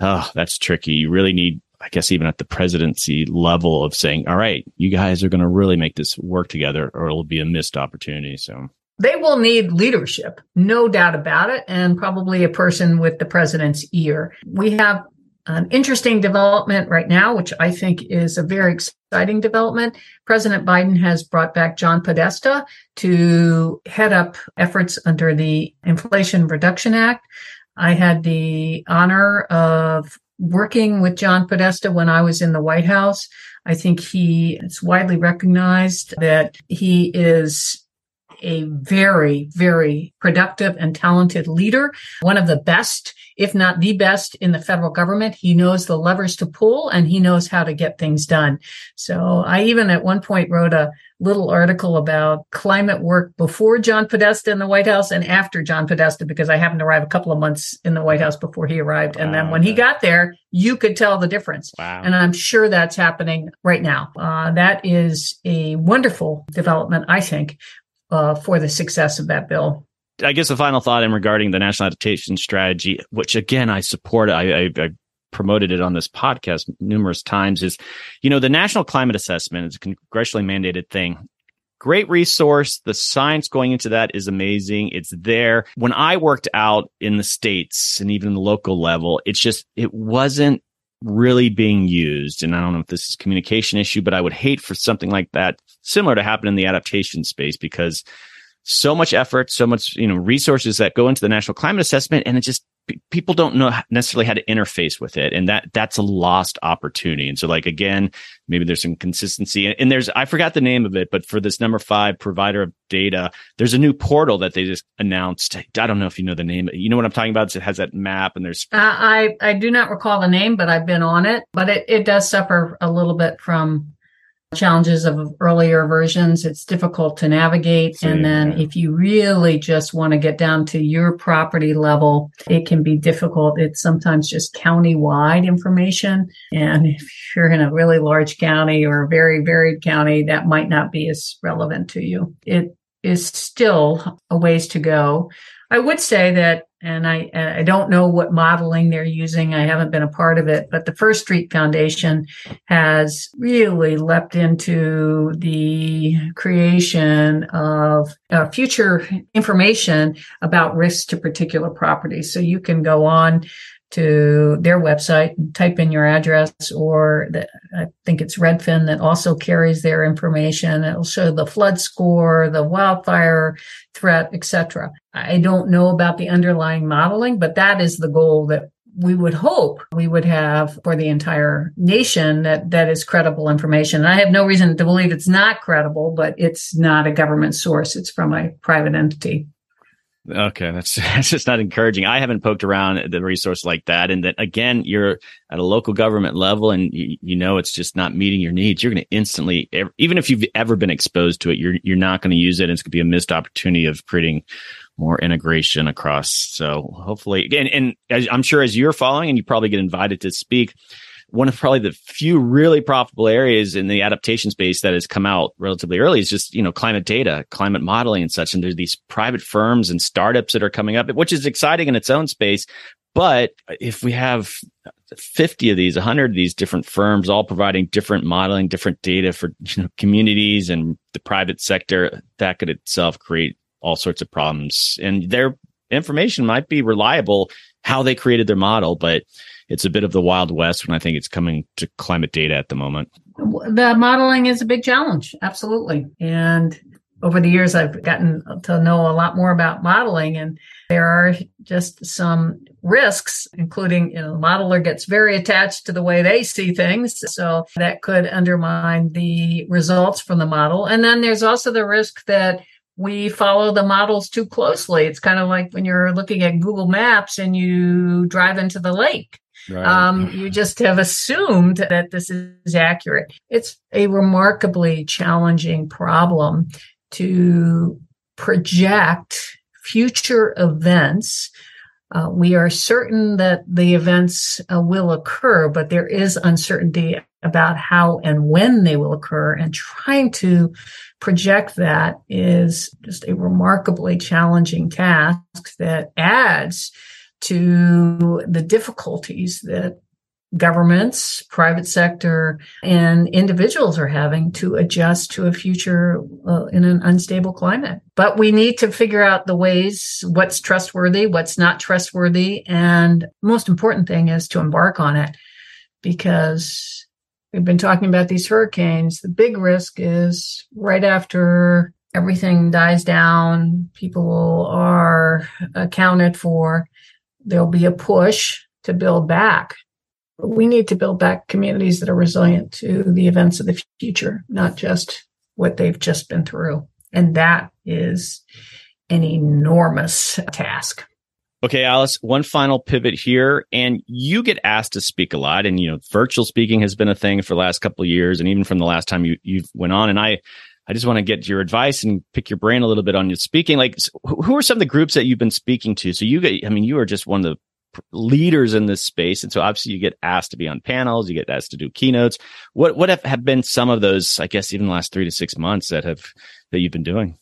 oh, that's tricky. You really need, I guess, even at the presidency level of saying, all right, you guys are going to really make this work together or it'll be a missed opportunity. So they will need leadership, no doubt about it, and probably a person with the president's ear. We have an interesting development right now, which I think is a very exciting development. President Biden has brought back John Podesta to head up efforts under the Inflation Reduction Act. I had the honor of working with John Podesta when I was in the White House. I think he it's widely recognized that he is a very, very productive and talented leader, one of the best, if not the best in the federal government. He knows the levers to pull and he knows how to get things done. So I even at one point wrote a little article about climate work before John Podesta in the White House and after John Podesta because I happened to arrive a couple of months in the White House before he arrived. And then when he got there, you could tell the difference. Wow. And I'm sure that's happening right now. Uh, that is a wonderful development, I think, uh, for the success of that bill. I guess the final thought in regarding the national adaptation strategy, which again I support. I, I, I promoted it on this podcast numerous times is, you know, the National Climate Assessment is a congressionally mandated thing. Great resource. The science going into that is amazing. It's there. When I worked out in the States and even the local level, it's just, it wasn't really being used. And I don't know if this is communication issue, but I would hate for something like that similar to happen in the adaptation space because so much effort, so much, you know, resources that go into the national climate assessment and it just people don't know necessarily how to interface with it and that that's a lost opportunity. And so like again maybe there's some consistency and there's i forgot the name of it but for this number five provider of data there's a new portal that they just announced. I don't know if you know the name you know what i'm talking about? It has that map and there's uh, i i do not recall the name but i've been on it but it, it does suffer a little bit from challenges of earlier versions. It's difficult to navigate. and then if you really just want to get down to your property level, it can be difficult. It's sometimes just county-wide information. And if you're in a really large county or a very varied county, that might not be as relevant to you. It is still a ways to go. I would say that and I, I don't know what modeling they're using. I haven't been a part of it, but the First Street Foundation has really leapt into the creation of uh, future information about risks to particular properties. So you can go on to their website and type in your address or the, I think it's Redfin that also carries their information. It'll show the flood score, the wildfire threat, etc. I don't know about the underlying modeling, but that is the goal that we would hope we would have for the entire nation that that is credible information. And I have no reason to believe it's not credible, but it's not a government source. It's from a private entity. Okay, that's that's just not encouraging. I haven't poked around the resource like that, and that again, you're at a local government level, and you, you know it's just not meeting your needs. You're going to instantly, even if you've ever been exposed to it, you're you're not going to use it. And it's going to be a missed opportunity of creating more integration across. So hopefully, again, and I'm sure as you're following, and you probably get invited to speak one of probably the few really profitable areas in the adaptation space that has come out relatively early is just, you know, climate data, climate modeling and such. And there's these private firms and startups that are coming up, which is exciting in its own space. But if we have 50 of these, 100 of these different firms all providing different modeling, different data for you know, communities and the private sector, that could itself create all sorts of problems. And their information might be reliable, how they created their model, but it's a bit of the wild west when I think it's coming to climate data at the moment. The modeling is a big challenge, absolutely. And over the years, I've gotten to know a lot more about modeling, and there are just some risks, including, you know, the modeler gets very attached to the way they see things. So that could undermine the results from the model. And then there's also the risk that we follow the models too closely. It's kind of like when you're looking at Google Maps and you drive into the lake. Right. Um, you just have assumed that this is accurate. It's a remarkably challenging problem to project future events. Uh, we are certain that the events uh, will occur, but there is uncertainty about how and when they will occur. And trying to project that is just a remarkably challenging task that adds to the difficulties that governments, private sector, and individuals are having to adjust to a future uh, in an unstable climate. But we need to figure out the ways what's trustworthy, what's not trustworthy. And most important thing is to embark on it because we've been talking about these hurricanes. The big risk is right after everything dies down, people are accounted for there'll be a push to build back. We need to build back communities that are resilient to the events of the future, not just what they've just been through. And that is an enormous task. Okay, Alice, one final pivot here. And you get asked to speak a lot. And, you know, virtual speaking has been a thing for the last couple of years. And even from the last time you, you went on. And I, I just want to get your advice and pick your brain a little bit on your speaking. Like, who are some of the groups that you've been speaking to? So you get, I mean, you are just one of the leaders in this space. And so obviously you get asked to be on panels, you get asked to do keynotes. What, what have, have been some of those, I guess, even the last three to six months that have, that you've been doing?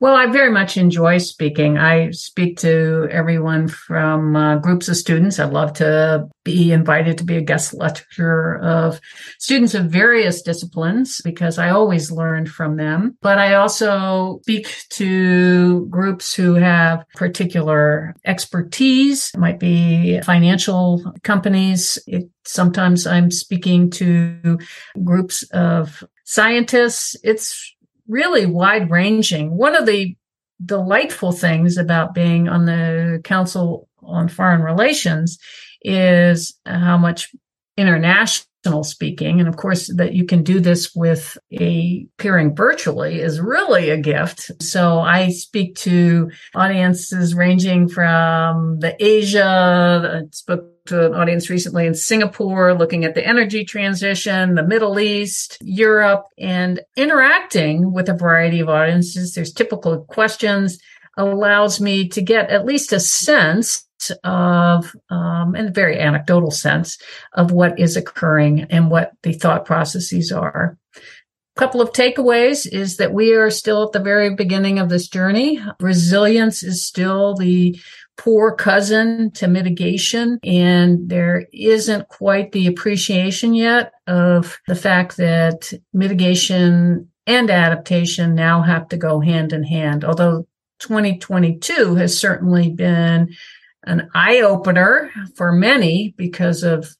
Well, I very much enjoy speaking. I speak to everyone from uh, groups of students. I'd love to be invited to be a guest lecturer of students of various disciplines because I always learn from them. But I also speak to groups who have particular expertise. It might be financial companies. It, sometimes I'm speaking to groups of scientists. It's really wide ranging. One of the delightful things about being on the Council on Foreign Relations is how much international speaking and of course that you can do this with a peering virtually is really a gift so i speak to audiences ranging from the asia I spoke to an audience recently in Singapore looking at the energy transition, the Middle East, Europe, and interacting with a variety of audiences. There's typical questions allows me to get at least a sense of, um, in a very anecdotal sense, of what is occurring and what the thought processes are. A couple of takeaways is that we are still at the very beginning of this journey. Resilience is still the poor cousin to mitigation. And there isn't quite the appreciation yet of the fact that mitigation and adaptation now have to go hand in hand. Although 2022 has certainly been an eye opener for many because of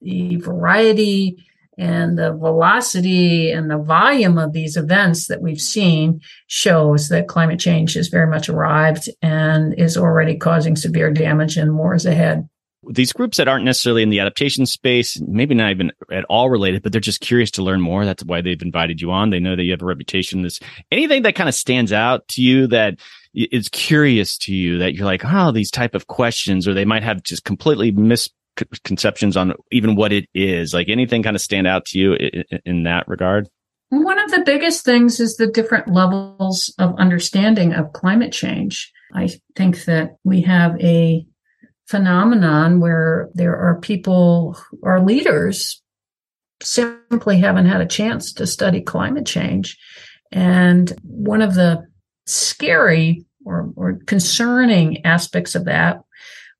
the variety and the velocity and the volume of these events that we've seen shows that climate change has very much arrived and is already causing severe damage and more is ahead. These groups that aren't necessarily in the adaptation space, maybe not even at all related, but they're just curious to learn more. That's why they've invited you on. They know that you have a reputation. This anything that kind of stands out to you that is curious to you that you're like, oh, these type of questions, or they might have just completely mis conceptions on even what it is? Like anything kind of stand out to you in, in that regard? One of the biggest things is the different levels of understanding of climate change. I think that we have a phenomenon where there are people or leaders simply haven't had a chance to study climate change. And one of the scary or, or concerning aspects of that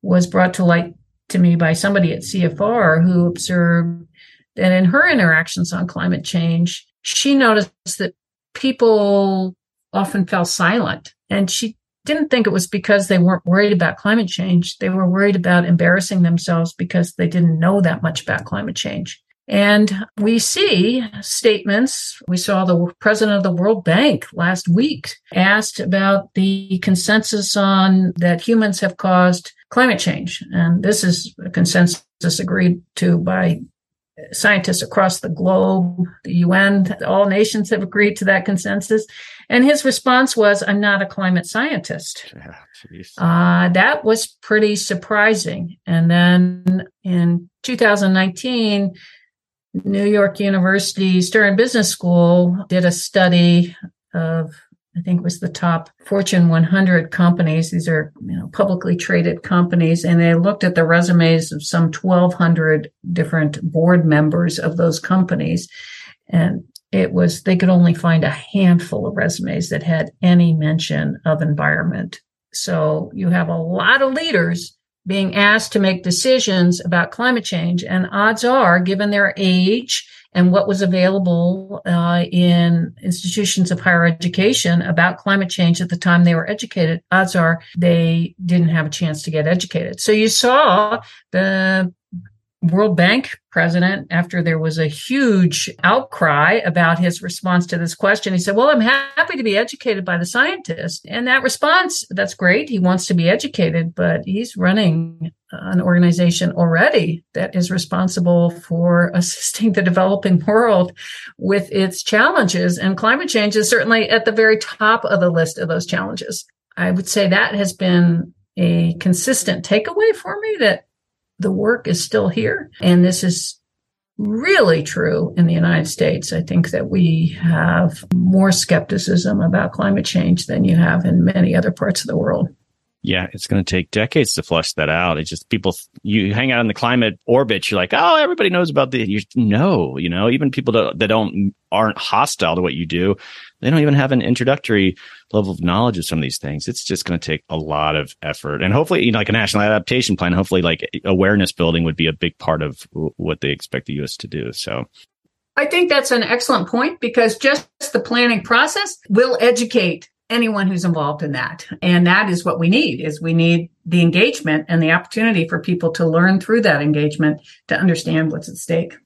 was brought to light to me by somebody at CFR who observed that in her interactions on climate change, she noticed that people often fell silent. And she didn't think it was because they weren't worried about climate change. They were worried about embarrassing themselves because they didn't know that much about climate change. And we see statements. We saw the president of the World Bank last week asked about the consensus on that humans have caused climate change. And this is a consensus agreed to by scientists across the globe, the UN, all nations have agreed to that consensus. And his response was, I'm not a climate scientist. uh, that was pretty surprising. And then in 2019, New York University Stern Business School did a study of I think was the top Fortune 100 companies. These are you know, publicly traded companies, and they looked at the resumes of some 1,200 different board members of those companies, and it was they could only find a handful of resumes that had any mention of environment. So you have a lot of leaders being asked to make decisions about climate change. And odds are, given their age and what was available uh, in institutions of higher education about climate change at the time they were educated, odds are they didn't have a chance to get educated. So you saw the World Bank president, after there was a huge outcry about his response to this question, he said, Well, I'm happy to be educated by the scientist. And that response, that's great. He wants to be educated, but he's running an organization already that is responsible for assisting the developing world with its challenges. And climate change is certainly at the very top of the list of those challenges. I would say that has been a consistent takeaway for me that the work is still here. And this is really true in the United States. I think that we have more skepticism about climate change than you have in many other parts of the world. Yeah, it's going to take decades to flush that out. It's just people, you hang out in the climate orbit. You're like, oh, everybody knows about the, you know, you know, even people that, that don't, aren't hostile to what you do, they don't even have an introductory level of knowledge of some of these things. It's just going to take a lot of effort. And hopefully, you know, like a national adaptation plan, hopefully like awareness building would be a big part of what they expect the U.S. to do. So I think that's an excellent point because just the planning process will educate anyone who's involved in that. And that is what we need is we need the engagement and the opportunity for people to learn through that engagement to understand what's at stake.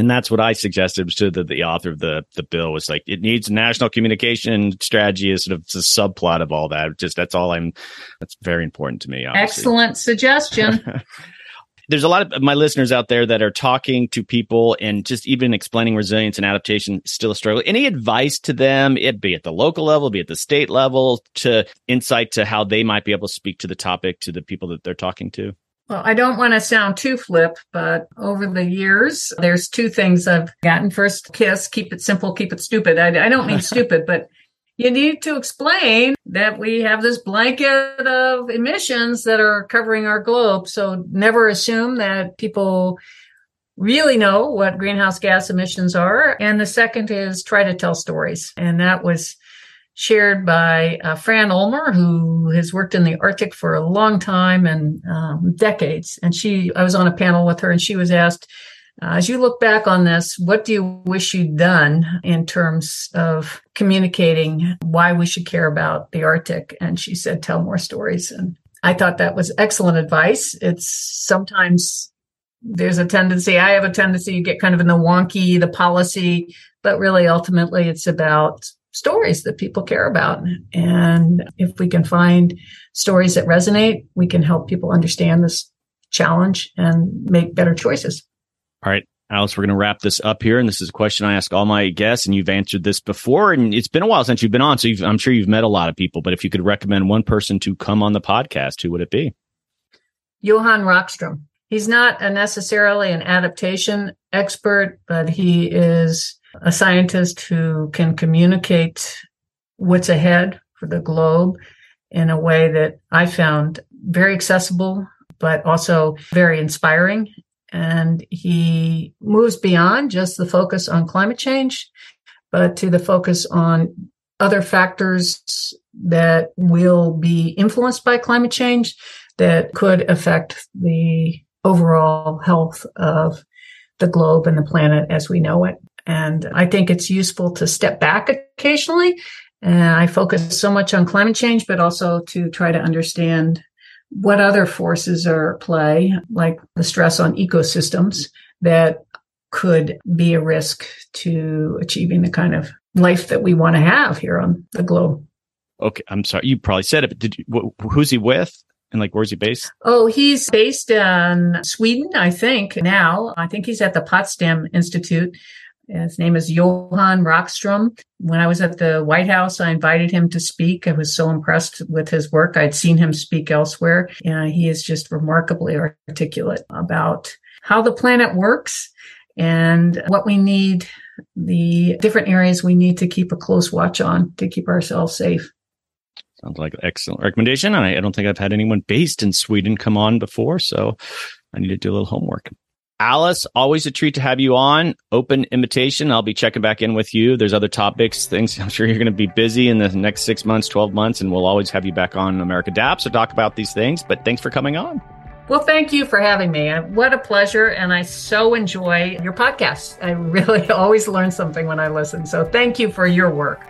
And that's what I suggested to the, the author of the, the bill was like, it needs national communication strategy is sort of the subplot of all that. Just that's all I'm, that's very important to me. Obviously. Excellent suggestion. there's a lot of my listeners out there that are talking to people and just even explaining resilience and adaptation still a struggle. Any advice to them, it be at the local level, be at the state level, to insight to how they might be able to speak to the topic to the people that they're talking to? Well, I don't want to sound too flip, but over the years, there's two things I've gotten. First, KISS, keep it simple, keep it stupid. I, I don't mean stupid, but you need to explain that we have this blanket of emissions that are covering our globe. So never assume that people really know what greenhouse gas emissions are. And the second is try to tell stories. And that was shared by uh, Fran Ulmer, who has worked in the Arctic for a long time and um, decades. And she, I was on a panel with her and she was asked, uh, as you look back on this, what do you wish you'd done in terms of communicating why we should care about the Arctic? And she said, tell more stories. And I thought that was excellent advice. It's sometimes there's a tendency, I have a tendency to get kind of in the wonky, the policy, but really ultimately it's about stories that people care about. And if we can find stories that resonate, we can help people understand this challenge and make better choices. All right, Alice, we're going to wrap this up here. And this is a question I ask all my guests, and you've answered this before. And it's been a while since you've been on. So I'm sure you've met a lot of people. But if you could recommend one person to come on the podcast, who would it be? Johan Rockström. He's not a necessarily an adaptation expert, but he is a scientist who can communicate what's ahead for the globe in a way that I found very accessible, but also very inspiring and he moves beyond just the focus on climate change, but to the focus on other factors that will be influenced by climate change that could affect the overall health of the globe and the planet as we know it. And I think it's useful to step back occasionally. And I focus so much on climate change, but also to try to understand what other forces are at play, like the stress on ecosystems that could be a risk to achieving the kind of life that we want to have here on the globe. Okay, I'm sorry. You probably said it, but did you, who's he with? And like, where's he based? Oh, he's based in Sweden, I think now. I think he's at the Potsdam Institute his name is Johan Rockström. When I was at the White House, I invited him to speak. I was so impressed with his work. I'd seen him speak elsewhere. And he is just remarkably articulate about how the planet works and what we need, the different areas we need to keep a close watch on to keep ourselves safe. Sounds like an excellent recommendation. I, I don't think I've had anyone based in Sweden come on before, so I need to do a little homework. Alice, always a treat to have you on. Open invitation. I'll be checking back in with you. There's other topics, things I'm sure you're going to be busy in the next six months, 12 months, and we'll always have you back on America Adapts to talk about these things. But thanks for coming on. Well, thank you for having me. Uh, what a pleasure. And I so enjoy your podcast. I really always learn something when I listen. So thank you for your work.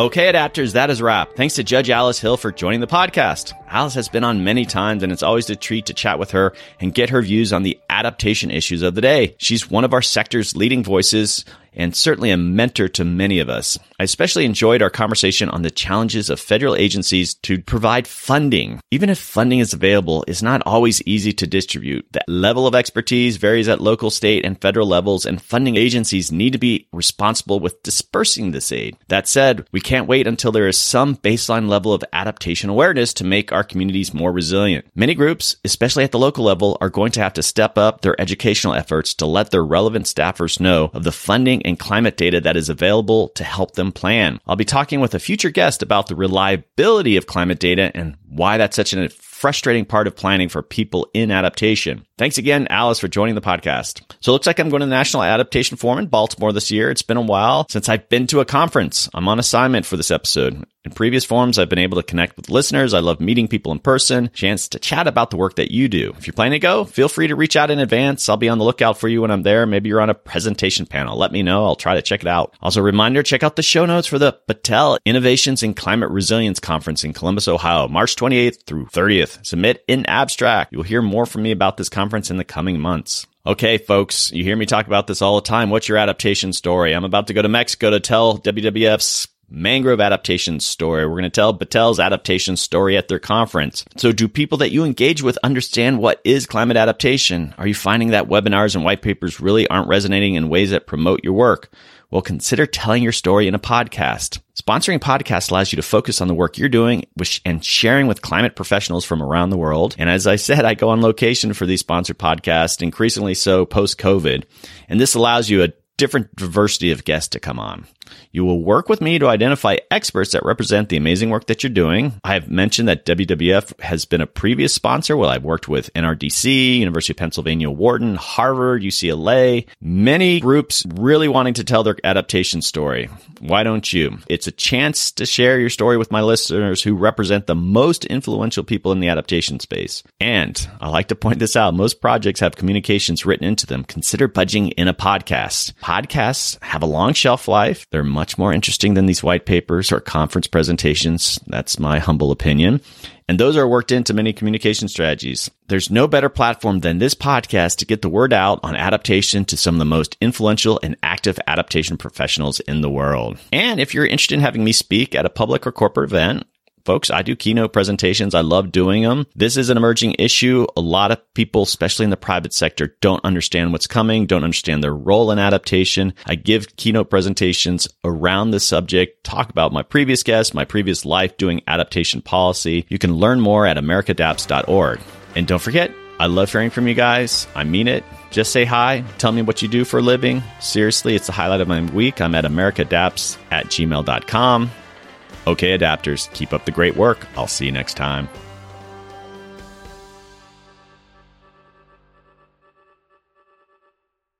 Okay, adapters, that is wrap. Thanks to Judge Alice Hill for joining the podcast. Alice has been on many times, and it's always a treat to chat with her and get her views on the adaptation issues of the day. She's one of our sector's leading voices and certainly a mentor to many of us. I especially enjoyed our conversation on the challenges of federal agencies to provide funding. Even if funding is available, it's not always easy to distribute. The level of expertise varies at local, state, and federal levels, and funding agencies need to be responsible with dispersing this aid. That said, we can't wait until there is some baseline level of adaptation awareness to make our communities more resilient. Many groups, especially at the local level, are going to have to step up their educational efforts to let their relevant staffers know of the funding and climate data that is available to help them plan. I'll be talking with a future guest about the reliability of climate data and why that's such a frustrating part of planning for people in adaptation. Thanks again, Alice, for joining the podcast. So it looks like I'm going to the National Adaptation Forum in Baltimore this year. It's been a while since I've been to a conference. I'm on assignment for this episode. In previous forums, I've been able to connect with listeners. I love meeting people in person, chance to chat about the work that you do. If you're planning to go, feel free to reach out in advance. I'll be on the lookout for you when I'm there. Maybe you're on a presentation panel. Let me know. I'll try to check it out. Also, reminder, check out the show notes for the Battelle Innovations in Climate Resilience Conference in Columbus, Ohio, March 28th through 30th. Submit in abstract. You'll hear more from me about this conference in the coming months. Okay, folks, you hear me talk about this all the time. What's your adaptation story? I'm about to go to Mexico to tell WWF's mangrove adaptation story. We're going to tell Battelle's adaptation story at their conference. So do people that you engage with understand what is climate adaptation? Are you finding that webinars and white papers really aren't resonating in ways that promote your work? Well, consider telling your story in a podcast. Sponsoring podcasts allows you to focus on the work you're doing and sharing with climate professionals from around the world. And as I said, I go on location for these sponsored podcasts, increasingly so post COVID. And this allows you a different diversity of guests to come on. You will work with me to identify experts that represent the amazing work that you're doing. I have mentioned that WWF has been a previous sponsor. Well, I've worked with NRDC, University of Pennsylvania Wharton, Harvard, UCLA, many groups really wanting to tell their adaptation story. Why don't you? It's a chance to share your story with my listeners who represent the most influential people in the adaptation space. And I like to point this out. Most projects have communications written into them. Consider budging in a podcast. Podcasts have a long shelf life. They're much more interesting than these white papers or conference presentations. That's my humble opinion. And those are worked into many communication strategies. There's no better platform than this podcast to get the word out on adaptation to some of the most influential and active adaptation professionals in the world. And if you're interested in having me speak at a public or corporate event, folks, I do keynote presentations. I love doing them. This is an emerging issue. A lot of people, especially in the private sector, don't understand what's coming, don't understand their role in adaptation. I give keynote presentations around the subject, talk about my previous guests, my previous life doing adaptation policy. You can learn more at americadapts.org. And don't forget, I love hearing from you guys. I mean it. Just say hi. Tell me what you do for a living. Seriously, it's the highlight of my week. I'm at americadaps at gmail.com. Okay, adapters, keep up the great work. I'll see you next time.